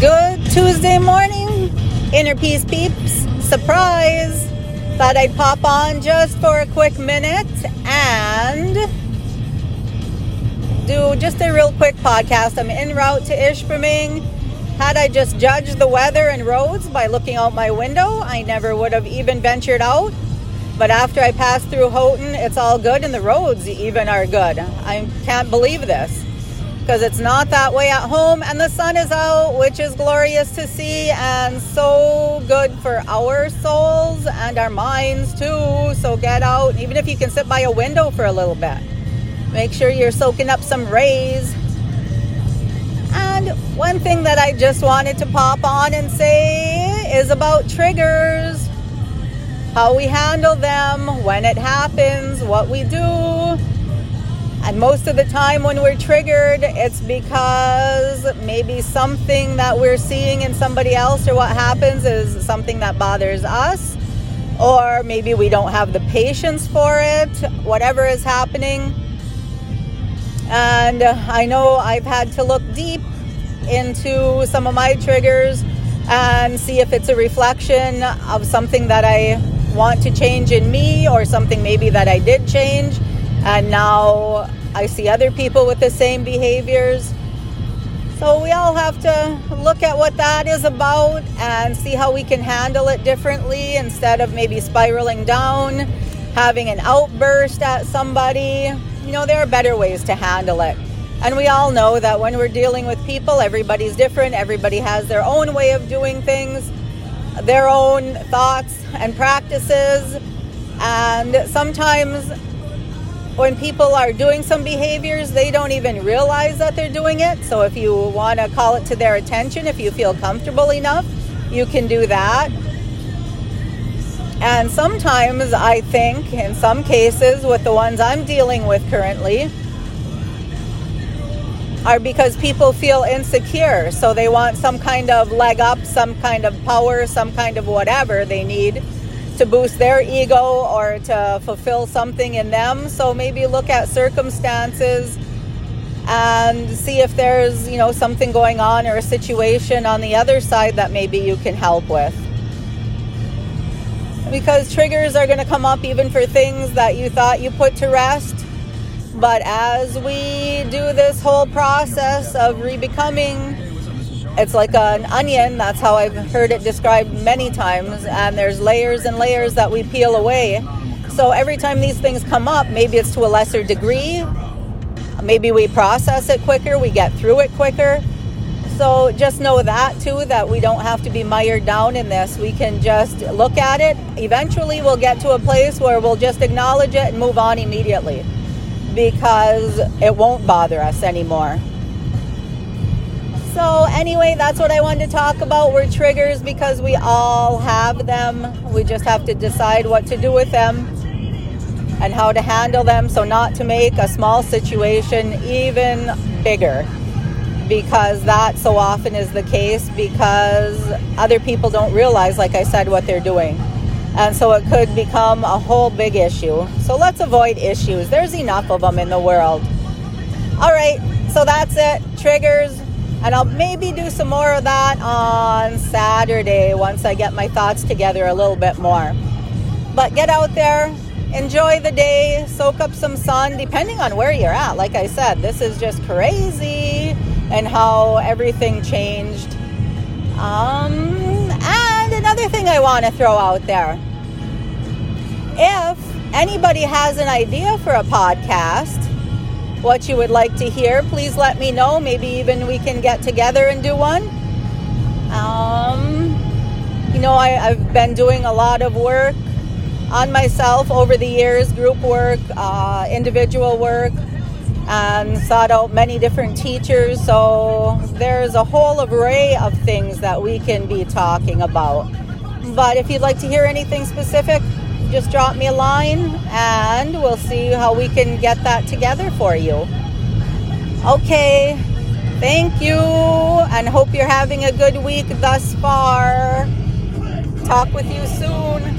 Good Tuesday morning, Inner Peace peeps. Surprise! Thought I'd pop on just for a quick minute and do just a real quick podcast. I'm en route to Ishpeming. Had I just judged the weather and roads by looking out my window, I never would have even ventured out. But after I passed through Houghton, it's all good and the roads even are good. I can't believe this because it's not that way at home and the sun is out, which is glorious to see and so good for our souls and our minds too. So get out, even if you can sit by a window for a little bit. Make sure you're soaking up some rays. And one thing that I just wanted to pop on and say is about triggers. How we handle them, when it happens, what we do and most of the time, when we're triggered, it's because maybe something that we're seeing in somebody else or what happens is something that bothers us, or maybe we don't have the patience for it, whatever is happening. And I know I've had to look deep into some of my triggers and see if it's a reflection of something that I want to change in me or something maybe that I did change and now I see other people with the same behaviors. So we all have to look at what that is about and see how we can handle it differently instead of maybe spiraling down, having an outburst at somebody. You know, there are better ways to handle it. And we all know that when we're dealing with people, everybody's different, everybody has their own way of doing things, their own thoughts and practices. And sometimes when people are doing some behaviors, they don't even realize that they're doing it. So if you want to call it to their attention, if you feel comfortable enough, you can do that. And sometimes I think, in some cases, with the ones I'm dealing with currently, are because people feel insecure. So they want some kind of leg up, some kind of power, some kind of whatever they need to boost their ego or to fulfill something in them. So maybe look at circumstances and see if there's, you know, something going on or a situation on the other side that maybe you can help with. Because triggers are going to come up even for things that you thought you put to rest. But as we do this whole process of rebecoming, it's like an onion. That's how I've heard it described many times. And there's layers and layers that we peel away. So every time these things come up, maybe it's to a lesser degree. Maybe we process it quicker, we get through it quicker. So just know that too, that we don't have to be mired down in this. We can just look at it. Eventually, we'll get to a place where we'll just acknowledge it and move on immediately because it won't bother us anymore. So, anyway, that's what I wanted to talk about. We're triggers because we all have them. We just have to decide what to do with them and how to handle them so not to make a small situation even bigger because that so often is the case because other people don't realize like I said what they're doing. And so it could become a whole big issue. So let's avoid issues. There's enough of them in the world. All right, so that's it. Triggers and I'll maybe do some more of that on Saturday once I get my thoughts together a little bit more. But get out there, enjoy the day, soak up some sun, depending on where you're at. Like I said, this is just crazy and how everything changed. Um, and another thing I want to throw out there if anybody has an idea for a podcast, what you would like to hear, please let me know. Maybe even we can get together and do one. Um, you know, I, have been doing a lot of work on myself over the years group work, uh, individual work, and sought out many different teachers. So there's a whole array of things that we can be talking about. But if you'd like to hear anything specific, just drop me a line and we'll see how we can get that together for you. Okay, thank you and hope you're having a good week thus far. Talk with you soon.